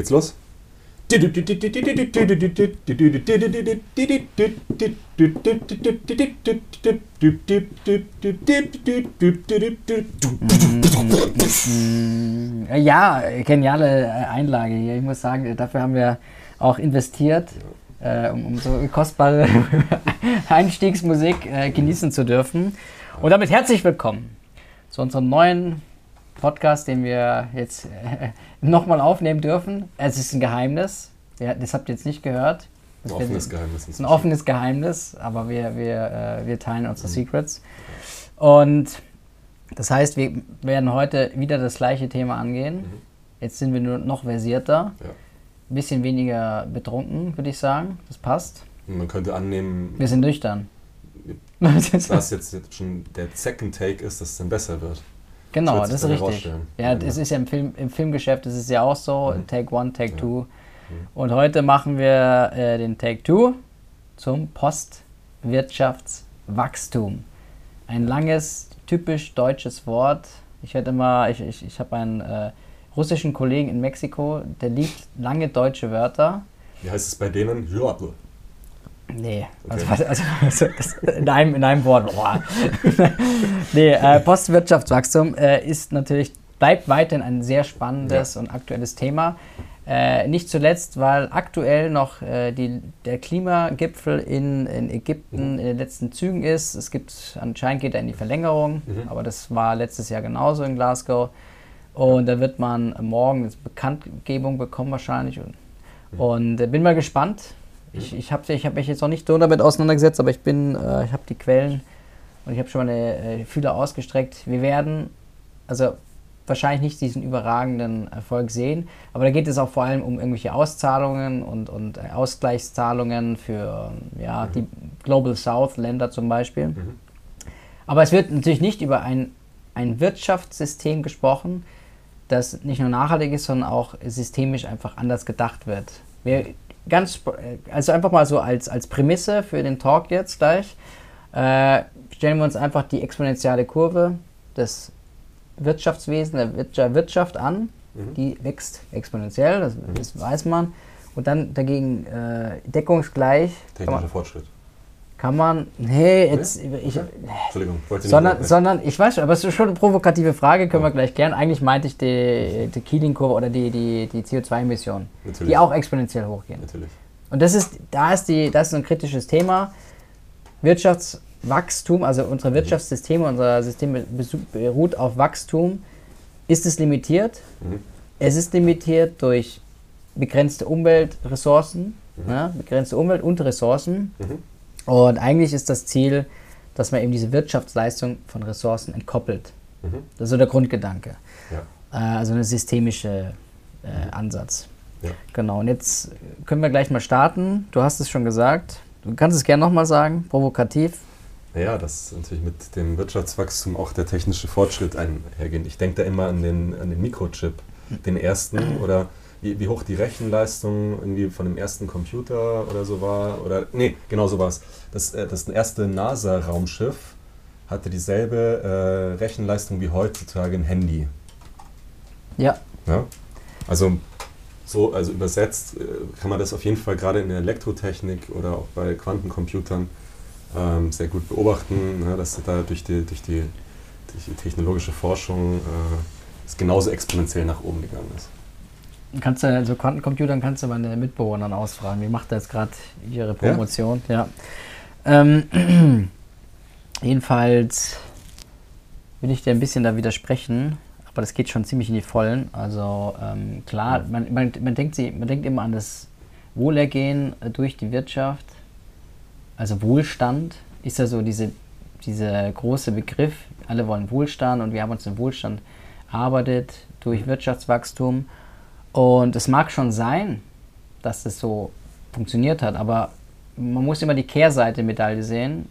Geht's los? Ja, geniale Einlage hier. Ich muss sagen, dafür haben wir auch investiert, äh, um, um, so kostbare Einstiegsmusik äh, genießen zu dürfen. Und damit herzlich willkommen zu unserem neuen Podcast, den wir jetzt äh, nochmal aufnehmen dürfen. Es ist ein Geheimnis. Ja, das habt ihr jetzt nicht gehört. Ein offenes Geheimnis. Es ist ein offenes Geheimnis, aber wir, wir, äh, wir teilen unsere mhm. Secrets. Und das heißt, wir werden heute wieder das gleiche Thema angehen. Mhm. Jetzt sind wir nur noch versierter. Ja. Ein bisschen weniger betrunken, würde ich sagen. Das passt. Man könnte annehmen. Wir sind nüchtern. Dass jetzt, jetzt schon der Second Take ist, dass es dann besser wird. Genau, das, das ist richtig. Ja, das ist ja im, Film, im Filmgeschäft ist es ja auch so, mhm. Take One, Take ja. Two. Mhm. Und heute machen wir äh, den Take Two zum Postwirtschaftswachstum. Ein langes, typisch deutsches Wort. Ich hätte immer, ich, ich, ich habe einen äh, russischen Kollegen in Mexiko, der liebt lange deutsche Wörter. Wie heißt es bei denen? Ja, Nee, okay. also, also, also in, einem, in einem Wort. Boah. nee, äh, Postwirtschaftswachstum äh, ist natürlich, bleibt weiterhin ein sehr spannendes ja. und aktuelles Thema. Äh, nicht zuletzt, weil aktuell noch äh, die, der Klimagipfel in, in Ägypten mhm. in den letzten Zügen ist. Es gibt, anscheinend geht er in die Verlängerung, mhm. aber das war letztes Jahr genauso in Glasgow. Und da wird man morgen eine Bekanntgebung bekommen wahrscheinlich. Und, mhm. und äh, bin mal gespannt, ich, ich habe ich hab mich jetzt noch nicht so damit auseinandergesetzt, aber ich bin, äh, ich habe die Quellen und ich habe schon meine äh, Fühler ausgestreckt. Wir werden, also wahrscheinlich nicht diesen überragenden Erfolg sehen, aber da geht es auch vor allem um irgendwelche Auszahlungen und, und äh, Ausgleichszahlungen für ja, mhm. die Global South Länder zum Beispiel. Mhm. Aber es wird natürlich nicht über ein, ein Wirtschaftssystem gesprochen, das nicht nur nachhaltig ist, sondern auch systemisch einfach anders gedacht wird. Wir ganz, also einfach mal so als, als Prämisse für den Talk jetzt gleich, äh, stellen wir uns einfach die exponentielle Kurve des Wirtschaftswesens, der Wirtschaft an. Mhm. Die wächst exponentiell, das, mhm. das, weiß man. Und dann dagegen äh, deckungsgleich. Technischer Fortschritt kann man, nee, jetzt, nee? ich, Entschuldigung, wollte sondern, nicht sondern, ich weiß schon, aber es ist schon eine provokative Frage, können ja. wir gleich klären. Eigentlich meinte ich die, die Keeling-Kurve oder die, die, die CO2-Emissionen, die auch exponentiell hochgehen. Natürlich. Und das ist, da ist die, das ist ein kritisches Thema. Wirtschaftswachstum, also unsere Wirtschaftssysteme, unser System beruht auf Wachstum. Ist es limitiert? Mhm. Es ist limitiert durch begrenzte Umweltressourcen, mhm. ja, begrenzte Umwelt und Ressourcen. Mhm. Und eigentlich ist das Ziel, dass man eben diese Wirtschaftsleistung von Ressourcen entkoppelt. Mhm. Das ist so der Grundgedanke. Ja. Äh, also ein systemischer äh, mhm. Ansatz. Ja. Genau, und jetzt können wir gleich mal starten. Du hast es schon gesagt. Du kannst es gerne nochmal sagen, provokativ. Naja, dass natürlich mit dem Wirtschaftswachstum auch der technische Fortschritt einhergeht. Ich denke da immer an den, an den Mikrochip, den ersten oder wie, wie hoch die Rechenleistung irgendwie von dem ersten Computer oder so war. Oder nee, genau so war es. Das, äh, das erste NASA-Raumschiff hatte dieselbe äh, Rechenleistung wie heutzutage ein Handy. Ja. ja? Also so, also übersetzt äh, kann man das auf jeden Fall gerade in der Elektrotechnik oder auch bei Quantencomputern ähm, sehr gut beobachten, ne, dass da durch die, durch die, durch die technologische Forschung äh, es genauso exponentiell nach oben gegangen ist. Kannst du, also Quantencomputern kannst du meine Mitbewohnern ausfragen. Wie macht er jetzt gerade ihre Promotion? Ja. ja. Ähm, jedenfalls will ich dir ein bisschen da widersprechen, aber das geht schon ziemlich in die Vollen. Also ähm, klar, man, man, man, denkt sie, man denkt immer an das Wohlergehen durch die Wirtschaft. Also Wohlstand ist ja so diese, dieser große Begriff. Alle wollen Wohlstand und wir haben uns den Wohlstand erarbeitet durch Wirtschaftswachstum. Und es mag schon sein, dass das so funktioniert hat, aber man muss immer die Kehrseite der Medaille sehen,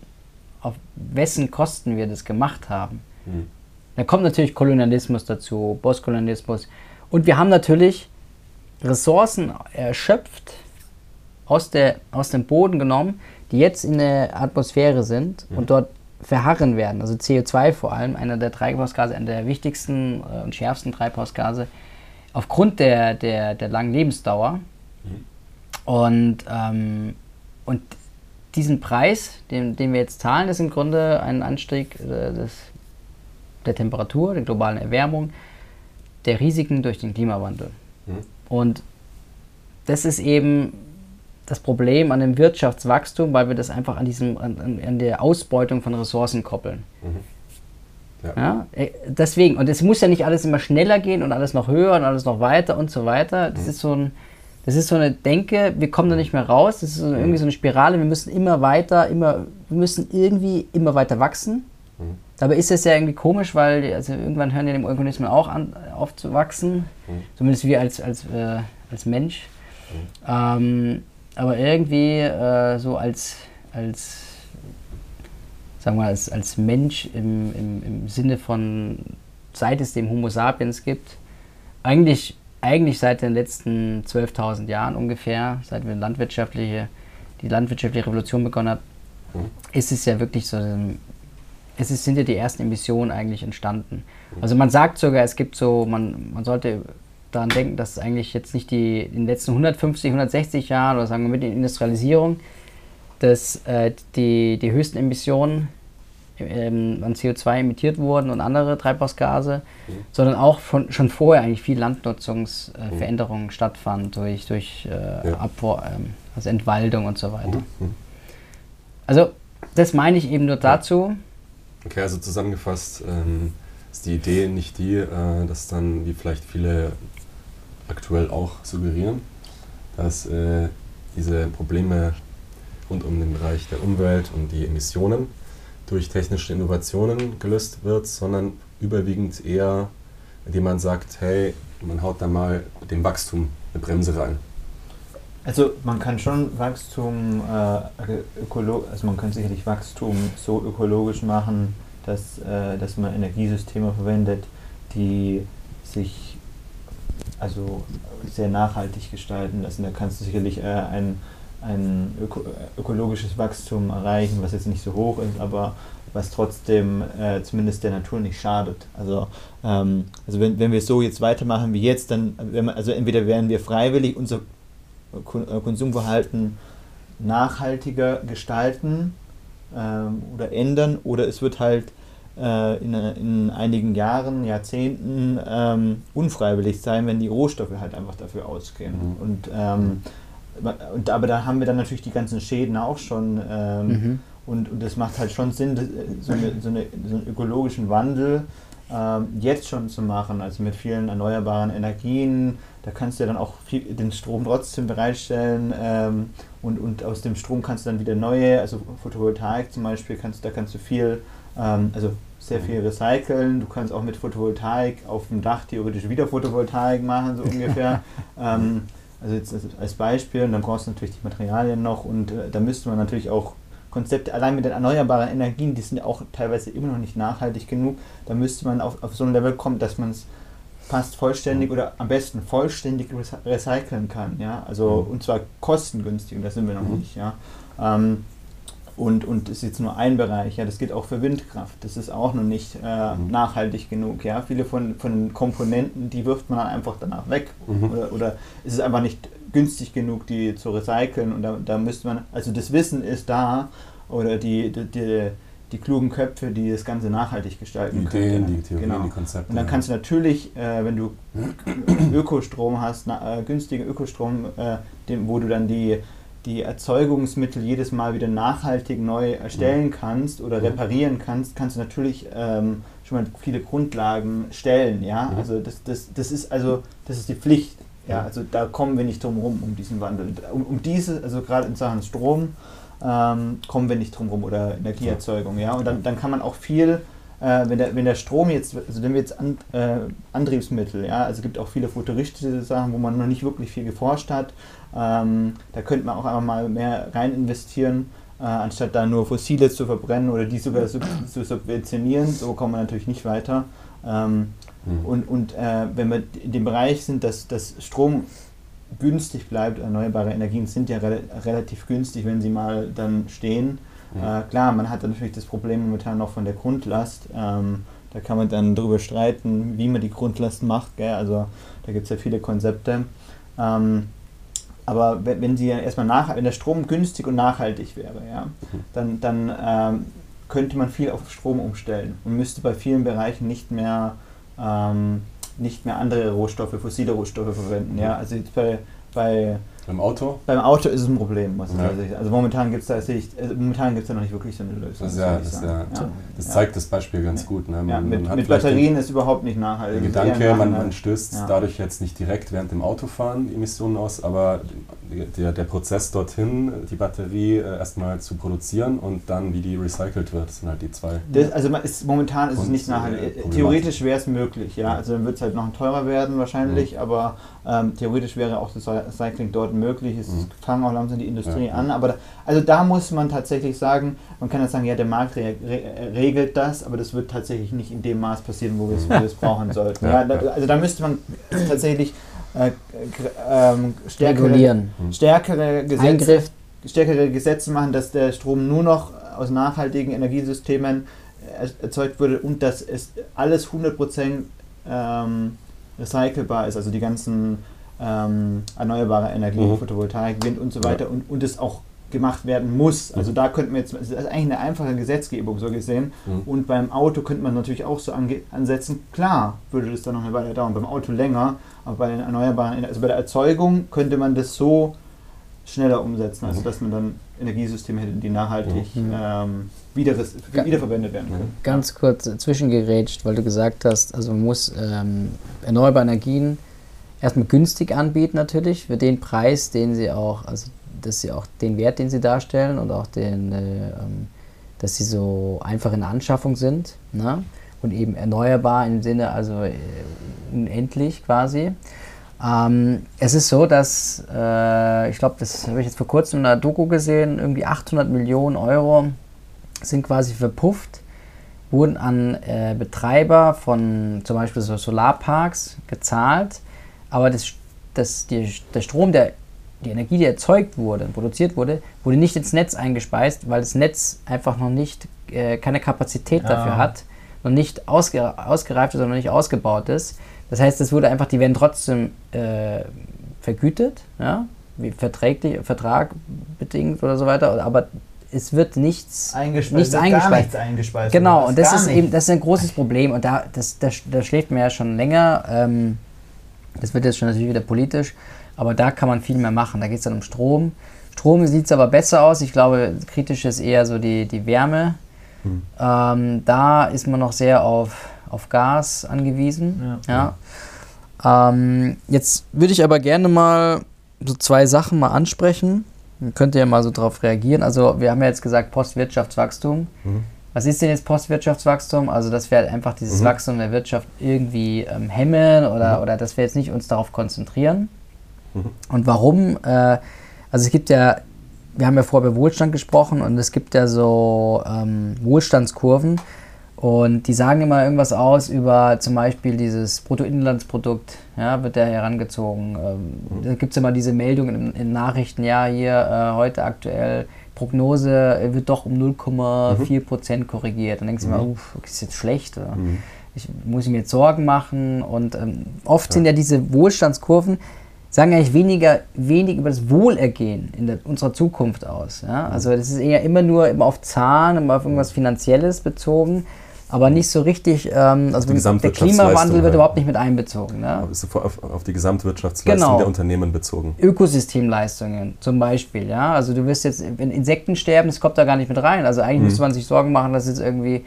auf wessen Kosten wir das gemacht haben. Mhm. Da kommt natürlich Kolonialismus dazu, Postkolonialismus. Und wir haben natürlich Ressourcen erschöpft, aus, der, aus dem Boden genommen, die jetzt in der Atmosphäre sind mhm. und dort verharren werden. Also CO2 vor allem, einer der Treibhausgase, einer der wichtigsten äh, und schärfsten Treibhausgase, aufgrund der, der, der langen Lebensdauer. Mhm. Und, ähm, und diesen Preis, den, den wir jetzt zahlen, ist im Grunde ein Anstieg äh, des, der Temperatur, der globalen Erwärmung, der Risiken durch den Klimawandel. Mhm. Und das ist eben das Problem an dem Wirtschaftswachstum, weil wir das einfach an, diesem, an, an der Ausbeutung von Ressourcen koppeln. Mhm. Ja. ja. Äh, deswegen, und es muss ja nicht alles immer schneller gehen und alles noch höher und alles noch weiter und so weiter. Das mhm. ist so ein, das ist so eine Denke, wir kommen da nicht mehr raus. Das ist so, mhm. irgendwie so eine Spirale, wir müssen immer weiter, immer, wir müssen irgendwie immer weiter wachsen. Mhm. Dabei ist es ja irgendwie komisch, weil also irgendwann hören ja die Organismen auch an, auf zu wachsen. Mhm. Zumindest wir als, als, äh, als Mensch. Mhm. Ähm, aber irgendwie äh, so als, als, sagen wir als, als Mensch im, im, im Sinne von, seit es dem Homo sapiens gibt, eigentlich, eigentlich seit den letzten 12.000 Jahren ungefähr, seit wir landwirtschaftliche, die landwirtschaftliche Revolution begonnen hat, mhm. ist es ja wirklich so, es ist, sind ja die ersten Emissionen eigentlich entstanden. Mhm. Also man sagt sogar, es gibt so, man, man sollte daran denken, dass eigentlich jetzt nicht die in den letzten 150, 160 Jahren oder sagen wir mit der Industrialisierung, dass äh, die, die höchsten Emissionen ähm, an CO2 emittiert wurden und andere Treibhausgase, mhm. sondern auch von, schon vorher eigentlich viel Landnutzungsveränderungen äh, mhm. stattfanden durch, durch äh, ja. Abwur ähm, also Entwaldung und so weiter. Mhm. mhm. Also das meine ich eben nur dazu. Okay, also zusammengefasst ähm, ist die Idee nicht die, äh, dass dann, wie vielleicht viele aktuell auch suggerieren, dass äh, diese Probleme rund um den Bereich der Umwelt und die Emissionen durch technische Innovationen gelöst wird, sondern überwiegend eher, indem man sagt, hey, man haut da mal dem Wachstum eine Bremse rein. Also man kann schon Wachstum, äh, also man kann sicherlich Wachstum so ökologisch machen, dass, äh, dass man Energiesysteme verwendet, die sich also sehr nachhaltig gestalten lassen. Da kannst du sicherlich äh, ein, ein öko ökologisches Wachstum erreichen, was jetzt nicht so hoch ist, aber was trotzdem äh, zumindest der Natur nicht schadet. Also, ähm, also wenn, wenn wir so jetzt weitermachen wie jetzt, dann, wenn man, also entweder werden wir freiwillig unser äh, Konsumverhalten nachhaltiger gestalten ähm, oder ändern, oder es wird halt äh, in, in, einigen Jahren, Jahrzehnten ähm, unfreiwillig sein, wenn die Rohstoffe halt einfach dafür ausgehen. Mhm. Und, ähm, und aber da haben wir dann natürlich die ganzen Schäden auch schon. Ähm, mhm. und, und das macht halt schon Sinn, so, eine, so, eine, so einen ökologischen Wandel ähm, jetzt schon zu machen, also mit vielen erneuerbaren Energien. Da kannst du ja dann auch viel, den Strom trotzdem bereitstellen ähm, und, und aus dem Strom kannst du dann wieder neue, also Photovoltaik zum Beispiel, kannst, da kannst du viel, ähm, also sehr viel recyceln. Du kannst auch mit Photovoltaik auf dem Dach theoretisch wieder Photovoltaik machen, so ungefähr. also jetzt als Beispiel, und dann brauchst du natürlich die Materialien noch und äh, da müsste man natürlich auch Konzepte, allein mit den erneuerbaren Energien, die sind ja auch teilweise immer noch nicht nachhaltig genug, da müsste man auf, auf so ein Level kommen, dass man es fast vollständig oder am besten vollständig recyceln kann, ja, also mhm. und zwar kostengünstig und da sind wir noch mhm. nicht, ja. Ähm, und, und das ist jetzt nur ein Bereich, ja, das geht auch für Windkraft. Das ist auch noch nicht äh, mhm. nachhaltig genug. Ja. Viele von, von den Komponenten, die wirft man dann einfach danach weg. Mhm. Oder, oder es ist einfach nicht günstig genug, die zu recyceln. Und da, da müsste man, also das Wissen ist da, oder die, die, die, die klugen Köpfe, die das Ganze nachhaltig gestalten die Ideen, können. Die Theorien, genau. die Konzepte. Und dann kannst du natürlich, äh, wenn du Ökostrom hast, na, äh, günstigen Ökostrom, äh, dem, wo du dann die die Erzeugungsmittel jedes Mal wieder nachhaltig neu erstellen mhm. kannst oder mhm. reparieren kannst, kannst du natürlich ähm, schon mal viele Grundlagen stellen. Ja? Mhm. Also das, das, das ist also das ist die Pflicht. Ja? Also da kommen wir nicht drum herum um diesen Wandel. Um, um diese, also gerade in Sachen Strom, ähm, kommen wir nicht drum herum oder Energieerzeugung. Ja? Und dann, dann kann man auch viel äh, wenn, der, wenn der Strom jetzt, also wenn wir jetzt an, äh, Antriebsmittel, ja, also es gibt auch viele futuristische Sachen, wo man noch nicht wirklich viel geforscht hat, ähm, da könnte man auch einfach mal mehr rein investieren, äh, anstatt da nur Fossile zu verbrennen oder die sogar zu, zu subventionieren. So kommen wir natürlich nicht weiter. Ähm, mhm. Und, und äh, wenn wir in dem Bereich sind, dass, dass Strom günstig bleibt, erneuerbare Energien sind ja re relativ günstig, wenn sie mal dann stehen. Mhm. Äh, klar, man hat natürlich das Problem momentan noch von der Grundlast. Ähm, Da kann man dann darüber streiten, wie man die Grundlast macht. Gell? Also da gibt es ja viele Konzepte. Ähm, aber wenn, wenn sie erstmal nach, wenn der Strom günstig und nachhaltig wäre, ja, mhm. dann, dann ähm, könnte man viel auf Strom umstellen und müsste bei vielen Bereichen nicht mehr, ähm, nicht mehr andere Rohstoffe, fossile Rohstoffe verwenden. Ja? Also jetzt bei, bei beim Auto? Beim Auto ist es ein Problem, muss ich ja. sagen. Also momentan gibt es da, also momentan gibt's da noch nicht wirklich so eine Lösung. Das, ja, das, ja. das zeigt das Beispiel ganz gut. Ne? Man, mit, man mit Batterien ist überhaupt nicht nachhaltig. Der Gedanke, man, man stößt dadurch jetzt nicht direkt während dem Autofahren Emissionen aus, aber der, der Prozess dorthin, die Batterie äh, erstmal zu produzieren und dann, wie die recycelt wird, sind halt die zwei. Das, also ist, momentan ist es nicht nachhaltig. Äh, Theoretisch wäre es möglich, ja. Also dann wird es halt noch teurer werden wahrscheinlich, mhm. aber ähm, theoretisch wäre auch das Recycling dort möglich. Es mhm. fangen auch langsam die Industrie ja. an. Aber da, also da muss man tatsächlich sagen, man kann jetzt sagen, ja, der Markt re re regelt das, aber das wird tatsächlich nicht in dem Maß passieren, wo wir es brauchen sollten. Ja, da, also da müsste man tatsächlich äh, ähm, stärkere, mhm. stärkere, Gesetze, stärkere Gesetze machen, dass der Strom nur noch aus nachhaltigen Energiesystemen erzeugt wurde und dass es alles 100% ähm, recycelbar ist, also die ganzen ähm, erneuerbare Energie, mhm. Photovoltaik, Wind und so weiter ja. und, und es auch gemacht werden muss. Also mhm. da könnten wir jetzt, das ist eigentlich eine einfache Gesetzgebung so gesehen. Mhm. Und beim Auto könnte man natürlich auch so ansetzen. Klar würde das dann noch eine Weile dauern, beim Auto länger, aber bei den erneuerbaren, also bei der Erzeugung könnte man das so schneller umsetzen, also mhm. dass man dann Energiesysteme hätte, die nachhaltig mhm. ähm, wieder, wiederverwendet werden können. Ganz kurz zwischengerätscht, weil du gesagt hast, also man muss ähm, erneuerbare Energien erstmal günstig anbieten natürlich, für den Preis, den sie auch, also dass sie auch den Wert, den sie darstellen und auch den, äh, ähm, dass sie so einfach in der Anschaffung sind ne? und eben erneuerbar im Sinne, also äh, unendlich quasi. Ähm, es ist so, dass, äh, ich glaube, das habe ich jetzt vor kurzem in einer Doku gesehen, irgendwie 800 Millionen Euro sind quasi verpufft, wurden an äh, Betreiber von zum Beispiel so Solarparks gezahlt, aber das, das, die, der Strom, der, die Energie, die erzeugt wurde, produziert wurde, wurde nicht ins Netz eingespeist, weil das Netz einfach noch nicht äh, keine Kapazität ja. dafür hat, noch nicht ausge, ausgereift ist oder noch nicht ausgebaut ist. Das heißt, es wurde einfach, die werden trotzdem äh, vergütet, ja, wie verträglich, Vertrag bedingt oder so weiter, aber es wird nichts eingespeist. Nichts eingespeist. Nichts eingespeist genau, und das ist nicht. eben das ist ein großes Problem und da, das, das, das schläft mir ja schon länger. Ähm, das wird jetzt schon natürlich wieder politisch, aber da kann man viel mehr machen. Da geht es dann um Strom. Strom sieht es aber besser aus. Ich glaube, kritisch ist eher so die, die Wärme. Hm. Ähm, da ist man noch sehr auf, auf Gas angewiesen. Ja. ja. Ähm, jetzt würde ich aber gerne mal so zwei Sachen mal ansprechen. Man könnte ja mal so darauf reagieren. Also wir haben ja jetzt gesagt Postwirtschaftswachstum. Mhm. Was ist denn jetzt Postwirtschaftswachstum? Also dass wir halt einfach dieses mhm. Wachstum der Wirtschaft irgendwie ähm, hemmen oder, mhm. oder dass wir jetzt nicht uns darauf konzentrieren. Mhm. Und warum? Äh, also es gibt ja, wir haben ja vorher über Wohlstand gesprochen und es gibt ja so ähm, Wohlstandskurven und die sagen immer irgendwas aus über zum Beispiel dieses Bruttoinlandsprodukt, ja, wird da herangezogen. Ähm, da gibt es immer diese Meldungen in, in, Nachrichten, ja, hier äh, heute aktuell Prognose wird doch um 0,4 Prozent korrigiert. Dann denkst du mhm. immer, uff, ist jetzt schlecht. Oder? Mhm. Ich, muss ich mir jetzt Sorgen machen? Und ähm, oft ja. sind ja diese Wohlstandskurven, sagen eigentlich weniger, wenig über das Wohlergehen in der, unserer Zukunft aus. Ja? Mhm. Also das ist eher immer nur immer auf Zahlen, immer auf irgendwas Finanzielles bezogen aber nicht so richtig, ähm, also der Klimawandel wird überhaupt nicht mit einbezogen. Ne? Ist auf, auf die Gesamtwirtschaftsleistung genau. der Unternehmen bezogen. Ökosystemleistungen zum Beispiel, ja. Also du wirst jetzt, wenn Insekten sterben, das kommt da gar nicht mit rein. Also eigentlich mhm. müsste man sich Sorgen machen, dass jetzt irgendwie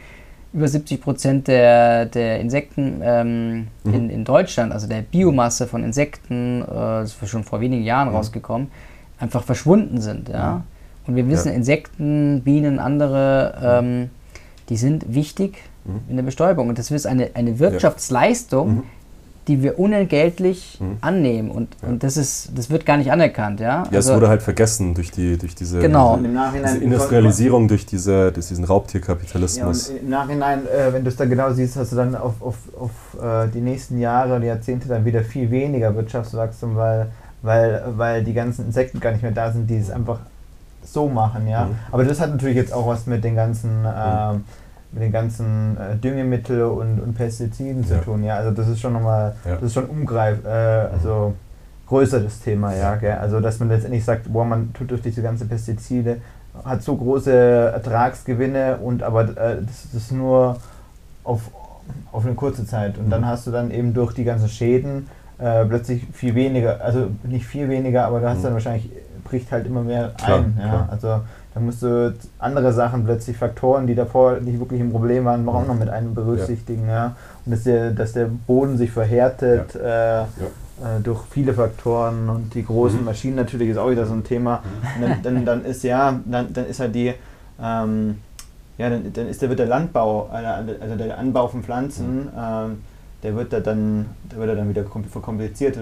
über 70 Prozent der, der Insekten ähm, mhm. in, in Deutschland, also der Biomasse von Insekten, äh, das ist schon vor wenigen Jahren mhm. rausgekommen, einfach verschwunden sind, ja. Mhm. Und wir wissen, ja. Insekten, Bienen, andere, ähm, die sind wichtig mhm. in der Bestäubung. Und das ist eine, eine Wirtschaftsleistung, ja. mhm. die wir unentgeltlich mhm. annehmen. Und, ja. und das, ist, das wird gar nicht anerkannt. Ja, ja also, es wurde halt vergessen durch, die, durch diese, genau. diese, diese Industrialisierung, durch, diese, durch diesen Raubtierkapitalismus. Ja, Im Nachhinein, äh, wenn du es dann genau siehst, hast du dann auf, auf, auf äh, die nächsten Jahre und Jahrzehnte dann wieder viel weniger Wirtschaftswachstum, weil, weil, weil die ganzen Insekten gar nicht mehr da sind, die es einfach so machen, ja. Mhm. Aber das hat natürlich jetzt auch was mit den ganzen äh, mit den ganzen äh, Düngemittel und, und Pestiziden ja. zu tun. Ja, also das ist schon nochmal, ja. das ist schon umgreif, äh, also größeres Thema, ja. Gell? Also dass man letztendlich sagt, boah, man tut durch diese ganzen Pestizide, hat so große Ertragsgewinne und aber äh, das, das ist nur auf, auf eine kurze Zeit. Und dann mhm. hast du dann eben durch die ganzen Schäden äh, plötzlich viel weniger, also nicht viel weniger, aber du hast mhm. dann wahrscheinlich, bricht halt immer mehr klar, ein. Ja? Klar. Also da musst du andere Sachen plötzlich, Faktoren, die davor nicht wirklich ein Problem waren, auch noch mit einem berücksichtigen. Ja. ja. Und dass der, dass der Boden sich verhärtet ja. Äh, ja. Äh, durch viele Faktoren und die großen mhm. Maschinen natürlich ist auch wieder so ein Thema. Mhm. Dann, dann, dann, ist ja, dann, dann ist halt die, ähm, ja, dann, dann ist der, wird der Landbau, also der Anbau von Pflanzen, mhm. ähm, der wird da dann, der wird dann wieder verkompliziert.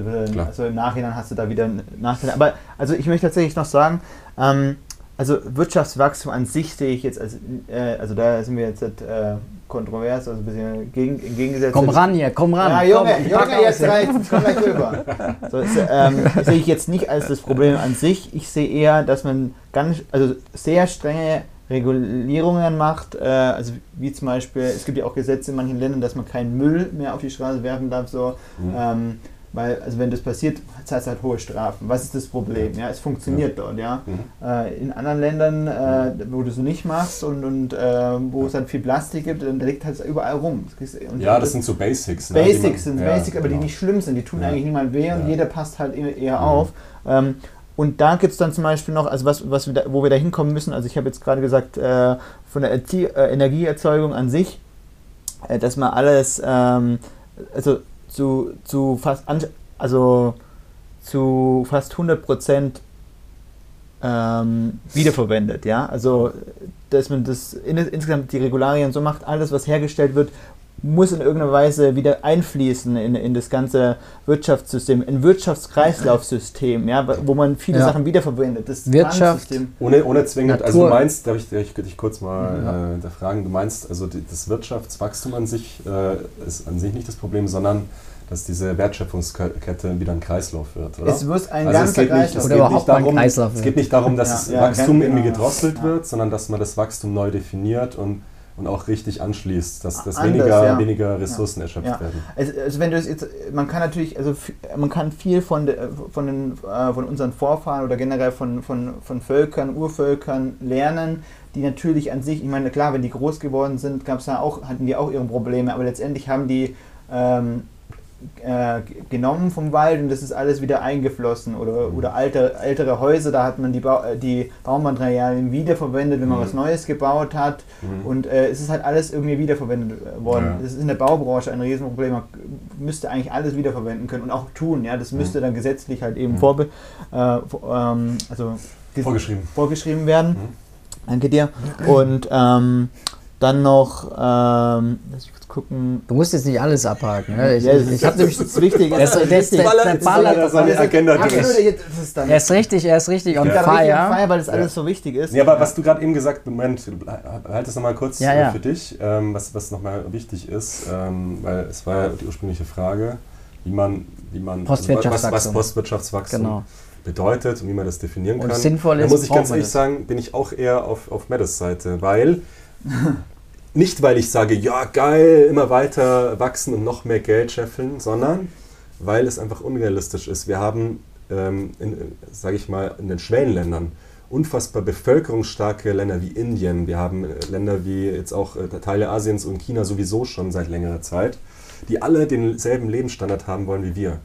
Also im Nachhinein hast du da wieder Nachteile. Aber also ich möchte tatsächlich noch sagen, ähm, also Wirtschaftswachstum an sich sehe ich jetzt als, äh, also da sind wir jetzt äh, kontrovers, also ein bisschen gegen, entgegengesetzt. Komm ran hier, komm ran. Ja, Junge, komm, Junge, jetzt reicht, komm gleich rüber. So, ist, ähm, sehe ich jetzt nicht als das Problem an sich. Ich sehe eher, dass man ganz, also sehr strenge Regulierungen macht, äh, also wie zum Beispiel, es gibt ja auch Gesetze in manchen Ländern, dass man keinen Müll mehr auf die Straße werfen darf, so. Mhm. Ähm, weil, also wenn das passiert, zahlt es halt hohe Strafen. Was ist das Problem? Ja, es funktioniert ja. dort, ja. Mhm. Äh, in anderen Ländern, äh, wo du es nicht machst und, und äh, wo es dann viel Plastik gibt, dann liegt halt überall rum. Und ja, das, sind so Basics. Ne? Basics man, sind ja, Basics, aber genau. die nicht schlimm sind. Die tun eigentlich niemand weh und jeder passt halt eher mhm. auf. Ähm, und da gibt es dann zum Beispiel noch, also was, was wir da, wo wir da hinkommen müssen, also ich habe jetzt gerade gesagt, äh, von der Erzie äh, Energieerzeugung an sich, äh, dass man alles, ähm, also zu, zu fast also zu fast 100 Prozent ähm, wiederverwendet. Ja? Also, dass man das in, insgesamt die Regularien so macht, alles, was hergestellt wird, muss in irgendeiner Weise wieder einfließen in, in das ganze Wirtschaftssystem, ein Wirtschaftskreislaufsystem, ja, wo man viele ja. Sachen wiederverwendet. Das Wirtschaft. Ohne, ohne zwingend, also du meinst, darf ich, darf ich dich kurz mal ja. äh, hinterfragen, du meinst, also die, das Wirtschaftswachstum an sich äh, ist an sich nicht das Problem, sondern dass diese Wertschöpfungskette wieder ein Kreislauf wird, oder? Es wird ein also ganzer Kreislauf. Oder überhaupt darum, ein Kreislauf Es geht nicht darum, dass ja, das ja, Wachstum irgendwie gedrosselt ja. wird, sondern dass man das Wachstum neu definiert und und auch richtig anschließt, dass, dass Anders, weniger, ja. weniger Ressourcen ja. erschöpft ja. werden. Also, also, wenn du jetzt, man kann natürlich, also man kann viel von, de, von, den, äh, von unseren Vorfahren oder generell von, von, von Völkern, Urvölkern lernen, die natürlich an sich, ich meine, klar, wenn die groß geworden sind, gab's ja auch, hatten die auch ihre Probleme, aber letztendlich haben die ähm, äh, genommen vom Wald und das ist alles wieder eingeflossen. Oder, mhm. oder alte, ältere Häuser, da hat man die, ba äh, die Baumaterialien wiederverwendet, wenn man mhm. was Neues gebaut hat. Mhm. Und äh, es ist halt alles irgendwie wiederverwendet äh, worden. Ja. Das ist in der Baubranche ein Riesenproblem. Man müsste eigentlich alles wiederverwenden können und auch tun. Ja? Das müsste mhm. dann gesetzlich halt eben mhm. vorbe äh, ähm, also vorgeschrieben. vorgeschrieben werden. Mhm. Danke dir. Und ähm, dann noch, ähm, lass mich kurz gucken. Du musst jetzt nicht alles abhaken. Ne? Ich, ja, ich, ich habe nämlich das Wichtige. Das, das, das, der Baller, das Er ist richtig, er ist richtig on ja. fire. fire. Weil das alles so wichtig ist. Ja, aber was du gerade eben gesagt hast, Moment, halt das nochmal kurz ja, ja. für dich, ähm, was, was nochmal wichtig ist, ähm, weil es war ja die ursprüngliche Frage, wie man, wie man Postwirtschaftswachstum. was, was Postwirtschaftswachstum genau. bedeutet und wie man das definieren und kann. Sinnvoll ist, da muss ich ganz ehrlich sagen, bin ich auch eher auf, auf Meadows Seite, weil nicht, weil ich sage, ja geil, immer weiter wachsen und noch mehr Geld scheffeln, sondern weil es einfach unrealistisch ist. Wir haben, ähm, sage ich mal, in den Schwellenländern unfassbar bevölkerungsstarke Länder wie Indien. Wir haben äh, Länder wie jetzt auch äh, Teile Asiens und China sowieso schon seit längerer Zeit, die alle denselben Lebensstandard haben wollen wie wir.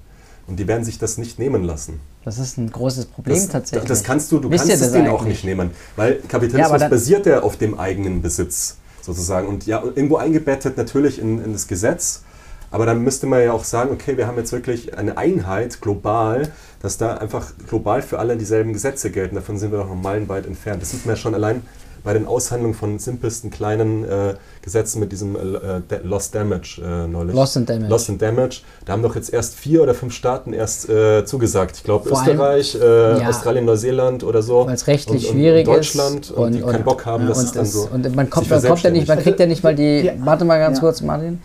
Und die werden sich das nicht nehmen lassen. Das ist ein großes Problem das, tatsächlich. Das kannst du, du Wisst kannst es denen auch nicht nehmen, weil Kapitalismus ja, basiert ja auf dem eigenen Besitz sozusagen. Und ja, irgendwo eingebettet natürlich in, in das Gesetz. Aber dann müsste man ja auch sagen, okay, wir haben jetzt wirklich eine Einheit global, dass da einfach global für alle dieselben Gesetze gelten. Davon sind wir doch noch meilenweit entfernt. Das sieht man ja schon allein bei den Aushandlungen von simpelsten kleinen äh, Gesetzen mit diesem äh, Lost Damage äh, neulich. Lost and Damage. Lost and Damage. Da haben doch jetzt erst vier oder fünf Staaten erst äh, zugesagt. Ich glaube Österreich, äh, ja, Australien, Neuseeland oder so. Weil es rechtlich und, und schwierig Deutschland ist. Und, und die keinen Bock haben, ja, dass es dann so. Und man kommt, man kommt ja nicht, man kriegt ja nicht mal die. Warte mal ganz kurz, Martin.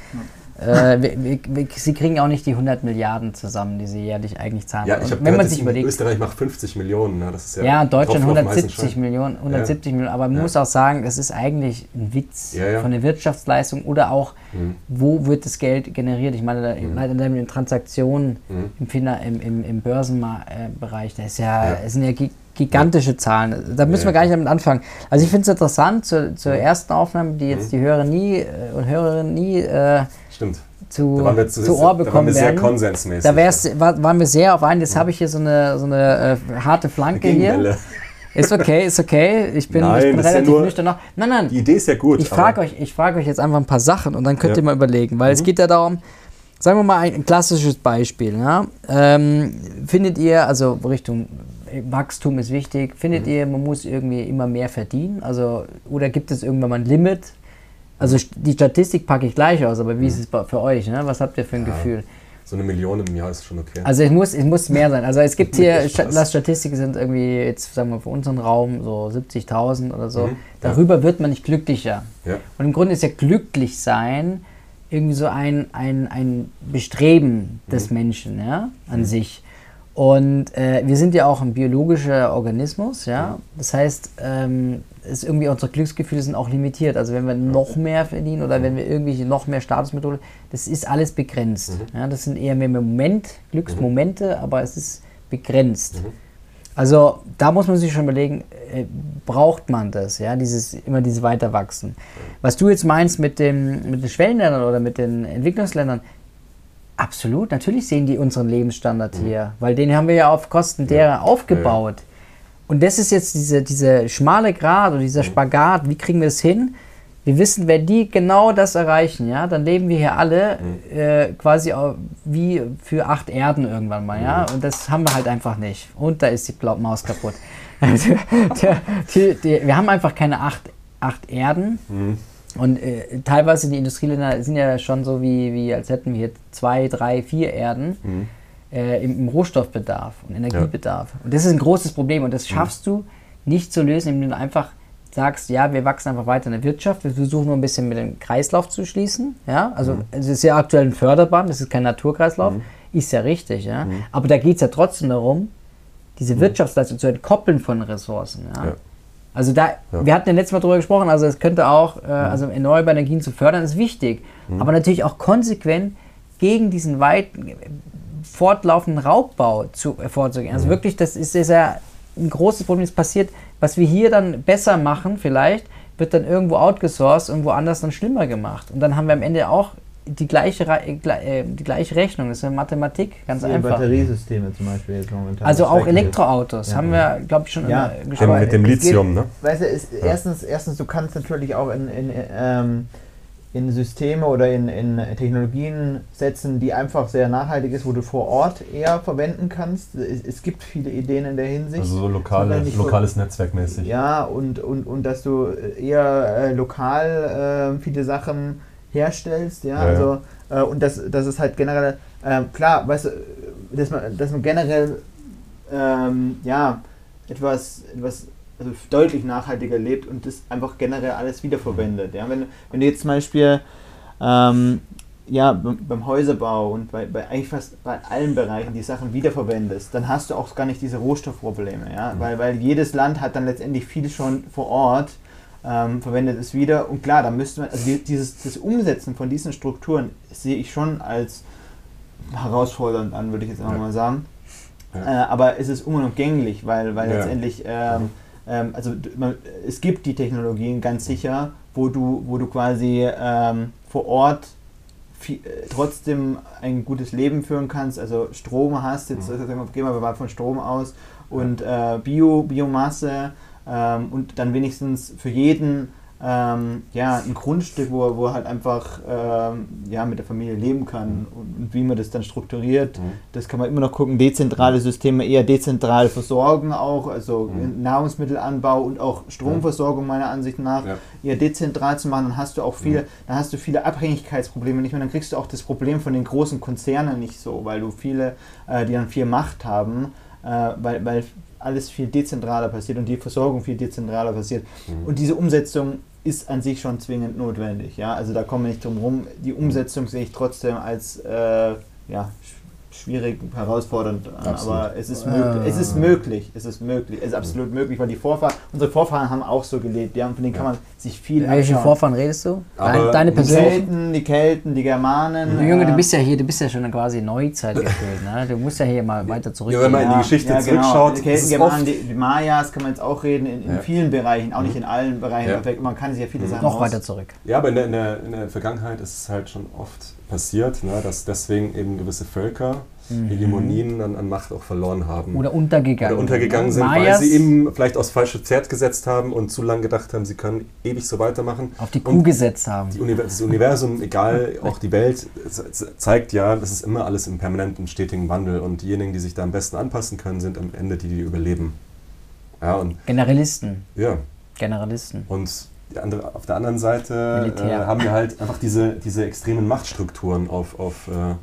Äh, wir, wir, sie kriegen auch nicht die 100 Milliarden zusammen, die sie jährlich eigentlich zahlen. Ja, ich Und wenn man sich überlegt, Österreich macht 50 Millionen. Ne? Das ist ja, ja, Deutschland Tropfen auf dem heißen 170 Stein. Millionen, 170 Ja. Millionen. Aber man Ja. muss auch sagen, das ist eigentlich ein Witz von der Wirtschaftsleistung oder auch, Mhm. wo wird das Geld generiert? Ich meine, da- leider in den Transaktionen Mhm. im, im, im, im Börsenbereich, das ist ja, das sind ja gi- gigantische Zahlen. Da müssen wir gar nicht damit anfangen. Also ich finde es interessant, zur, zur ersten Aufnahme, die jetzt Mhm. die Hörer nie äh, und Hörerinnen nie äh, Stimmt. zu, Da waren wir, zu, zu Ohr da waren bekommen wir sehr werden. konsensmäßig. Da wär's, war, waren wir sehr auf einen. Jetzt habe ich hier so eine, so eine äh, harte Flanke hier. Ist okay, ist okay. Ich bin, Nein, ich bin ja relativ nur- nüchtern noch. Nein, nein. Die Idee ist ja gut. Ich frage euch, ich frage euch jetzt einfach ein paar Sachen und dann könnt Ja. ihr mal überlegen, weil es Mhm. geht ja darum, sagen wir mal ein, ein klassisches Beispiel. Ja? Ähm, findet ihr, also Richtung Wachstum ist wichtig, findet Mhm. ihr, man muss irgendwie immer mehr verdienen? Also, oder gibt es irgendwann mal ein Limit? Also die Statistik packe ich gleich aus, aber wie ist es für euch? Ne? Was habt ihr für ein Mhm. Ja. Gefühl? So eine Million im Jahr ist schon okay. Also es muss, es muss mehr sein. Also es gibt hier, lass Statistiken sind irgendwie, jetzt sagen wir für unseren Raum, so 70.000 oder so. Mhm, ja. Darüber wird man nicht glücklicher. ja. Und im Grunde ist ja glücklich sein irgendwie so ein, ein, ein Bestreben des Mhm. Menschen ja, an sich. Und äh, wir sind ja auch ein biologischer Organismus, ja. Das heißt, ähm, ist irgendwie unsere Glücksgefühle sind auch limitiert. Also wenn wir noch mehr verdienen oder wenn wir irgendwie noch mehr Statusmethode, das ist alles begrenzt. Mhm. Ja, das sind eher mehr Moment, Glücksmomente, aber es ist begrenzt. Mhm. Also da muss man sich schon überlegen, äh, braucht man das, ja, dieses, immer dieses Weiterwachsen. Was du jetzt meinst mit, dem, mit den Schwellenländern oder mit den Entwicklungsländern, absolut, natürlich sehen die unseren Lebensstandard hier, weil den haben wir ja auf Kosten derer aufgebaut. Und das ist jetzt diese, diese schmale Grad oder dieser Spagat, wie kriegen wir es hin? Wir wissen, wenn die genau das erreichen, ja, dann leben wir hier alle äh, quasi wie für acht Erden irgendwann mal, ja. Und das haben wir halt einfach nicht. Und da ist die Maus kaputt. Also, der, die, die, wir haben einfach keine acht, acht Erden. Mhm. Und äh, teilweise die Industrieländer sind ja schon so wie, wie als hätten wir hier zwei, drei, vier Erden Mhm. äh, im, im Rohstoffbedarf und Energiebedarf. Und das ist ein großes Problem und das schaffst du nicht zu lösen, indem du einfach sagst, ja, wir wachsen einfach weiter in der Wirtschaft, wir versuchen nur ein bisschen mit dem Kreislauf zu schließen. Ja? Also es ist ja aktuell ein Förderband, das ist kein Naturkreislauf, ist ja richtig, ja. Aber da geht es ja trotzdem darum, diese Wirtschaftsleistung zu entkoppeln von Ressourcen. Ja? Ja. Also da, Ja. wir hatten ja letztes Mal drüber gesprochen, also es könnte auch, äh, also erneuerbare Energien zu fördern, ist wichtig. Aber natürlich auch konsequent gegen diesen weiten, äh, fortlaufenden Raubbau zu, äh, vorzugehen. Also wirklich, das ist, ist ja ein großes Problem, das passiert, was wir hier dann besser machen vielleicht, wird dann irgendwo outgesourced und woanders dann schlimmer gemacht. Und dann haben wir am Ende auch die gleiche, äh, äh, die gleiche Rechnung, das ist ja Mathematik, ganz Die einfach. Batteriesysteme zum Beispiel jetzt momentan. Also auch. Elektroautos, Ja. haben wir, glaube ich, schon Ja, gesprochen. mit dem es geht- Lithium, ne? Weißt du, es, erstens, erstens, du kannst natürlich auch in, in, ähm, in Systeme oder in, in Technologien setzen, die einfach sehr nachhaltig ist, wo du vor Ort eher verwenden kannst. Es, es gibt viele Ideen in der Hinsicht. Also so lokale, nicht so- lokales Netzwerkmäßig. Ja, und, und, und dass du eher äh, lokal äh, viele Sachen herstellst, ja, Ja, also äh, und das, das ist halt generell, ähm, klar, weißt du, dass man, dass man generell ähm, ja, etwas, etwas also deutlich nachhaltiger lebt und das einfach generell alles wiederverwendet. Ja? Wenn, wenn du jetzt zum Beispiel ähm, ja, beim, Häuserbau und bei, bei eigentlich fast bei allen Bereichen die Sachen wiederverwendest, dann hast du auch gar nicht diese Rohstoffprobleme, ja? weil, weil jedes Land hat dann letztendlich viel schon vor Ort, ähm, verwendet es wieder und klar, da müsste man, also die, dieses das Umsetzen von diesen Strukturen sehe ich schon als herausfordernd an, würde ich jetzt einfach Ja. mal sagen. Ja. Äh, aber es ist unumgänglich, weil, weil Ja. letztendlich, ähm, ähm, also man, es gibt die Technologien ganz sicher, wo du, wo du quasi ähm, vor Ort viel, äh, trotzdem ein gutes Leben führen kannst, also Strom hast, jetzt Mhm. wir, gehen wir mal von Strom aus und äh, Bio, Biomasse ähm, und dann wenigstens für jeden ähm, ja, ein Grundstück, wo, er- wo er halt einfach ähm, ja, mit der Familie leben kann und, und wie man das dann strukturiert, Mhm. das kann man immer noch gucken. Dezentrale Systeme eher dezentral versorgen auch, also Mhm. Nahrungsmittelanbau und auch Stromversorgung meiner Ansicht nach Ja. eher dezentral zu machen, dann hast du auch viele, dann hast du viele Abhängigkeitsprobleme nicht mehr, dann kriegst du auch das Problem von den großen Konzernen nicht so, weil du viele, äh, die dann viel Macht haben, äh, weil, weil alles viel dezentraler passiert und die Versorgung viel dezentraler passiert. Mhm. Und diese Umsetzung ist an sich schon zwingend notwendig. Ja? Also da kommen wir nicht drum rum. Die Umsetzung sehe ich trotzdem als äh, ja, schwierig, herausfordernd an, aber es ist, möglich, es ist möglich, es ist möglich, es ist absolut möglich, weil die Vorfahren, unsere Vorfahren haben auch so gelebt, ja, und von denen kann man sich viel Welche Vorfahren redest du? Aber Deine Die Kelten, die Kelten, die Germanen. Du Junge, du bist ja hier, du bist ja schon quasi Neuzeit gefühlt, ne? Du musst ja hier mal weiter zurück. Ja, wenn man in die Geschichte ja, genau. zurückschaut. Die Kelten, Germanen, die, die, Mayas kann man jetzt auch reden, in, in ja. vielen Bereichen, auch nicht in allen Bereichen, man kann sich ja viele mhm. Sachen Noch weiter zurück. Ja, aber in der, in der, in der Vergangenheit ist es halt schon oft passiert, ne, dass deswegen eben gewisse Völker mhm. Hegemonien an, an, Macht auch verloren haben. Oder untergegangen. Oder untergegangen sind, Mayas weil sie eben vielleicht aufs falsche Pferd gesetzt haben und zu lange gedacht haben, sie können ewig so weitermachen. Auf die Kuh gesetzt haben. Univers das Universum, egal, auch die Welt, zeigt ja, das ist immer alles im permanenten, stetigen Wandel. Und diejenigen, die sich da am besten anpassen können, sind am Ende die, die überleben. Ja, und Generalisten. Ja. Generalisten. Und andere, auf der anderen Seite äh, haben wir halt einfach diese, diese extremen Machtstrukturen auf, auf äh,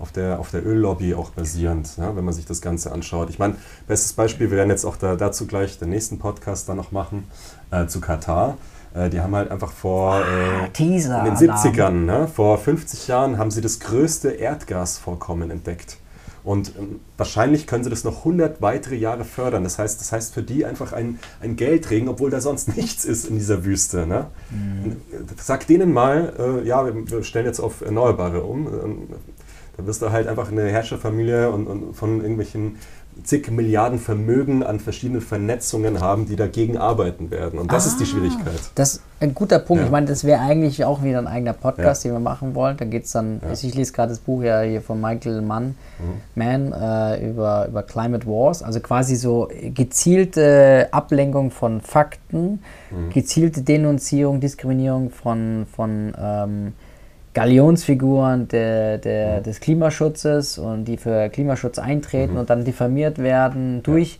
auf der, auf der Öllobby auch basierend, ja, wenn man sich das Ganze anschaut. Ich meine, bestes Beispiel, wir werden jetzt auch da, dazu gleich den nächsten Podcast dann noch machen, äh, zu Katar. Äh, die haben halt einfach vor ah, äh, in den 70ern, ne, vor 50 Jahren, haben sie das größte Erdgasvorkommen entdeckt. Und ähm, wahrscheinlich können sie das noch 100 weitere Jahre fördern. Das heißt, das heißt für die einfach ein, ein Geldregen, obwohl da sonst nichts ist in dieser Wüste. Ne? Mhm. Sag denen mal, äh, ja, wir, wir stellen jetzt auf Erneuerbare um. Da wirst du halt einfach eine Herrscherfamilie und, und von irgendwelchen zig Milliarden Vermögen an verschiedenen Vernetzungen haben, die dagegen arbeiten werden. Und das ah, ist die ah. Schwierigkeit. Das ist ein guter Punkt. Ja. Ich meine, das wäre eigentlich auch wieder ein eigener Podcast, ja. den wir machen wollen. Da geht es dann, ja. ich lese gerade das Buch ja hier von Michael Mann, mhm. Mann äh, über, über Climate Wars, also quasi so gezielte Ablenkung von Fakten, mhm. gezielte Denunzierung, Diskriminierung von, von ähm, Galionsfiguren der, der, mhm. des Klimaschutzes und die für Klimaschutz eintreten mhm. und dann diffamiert werden durch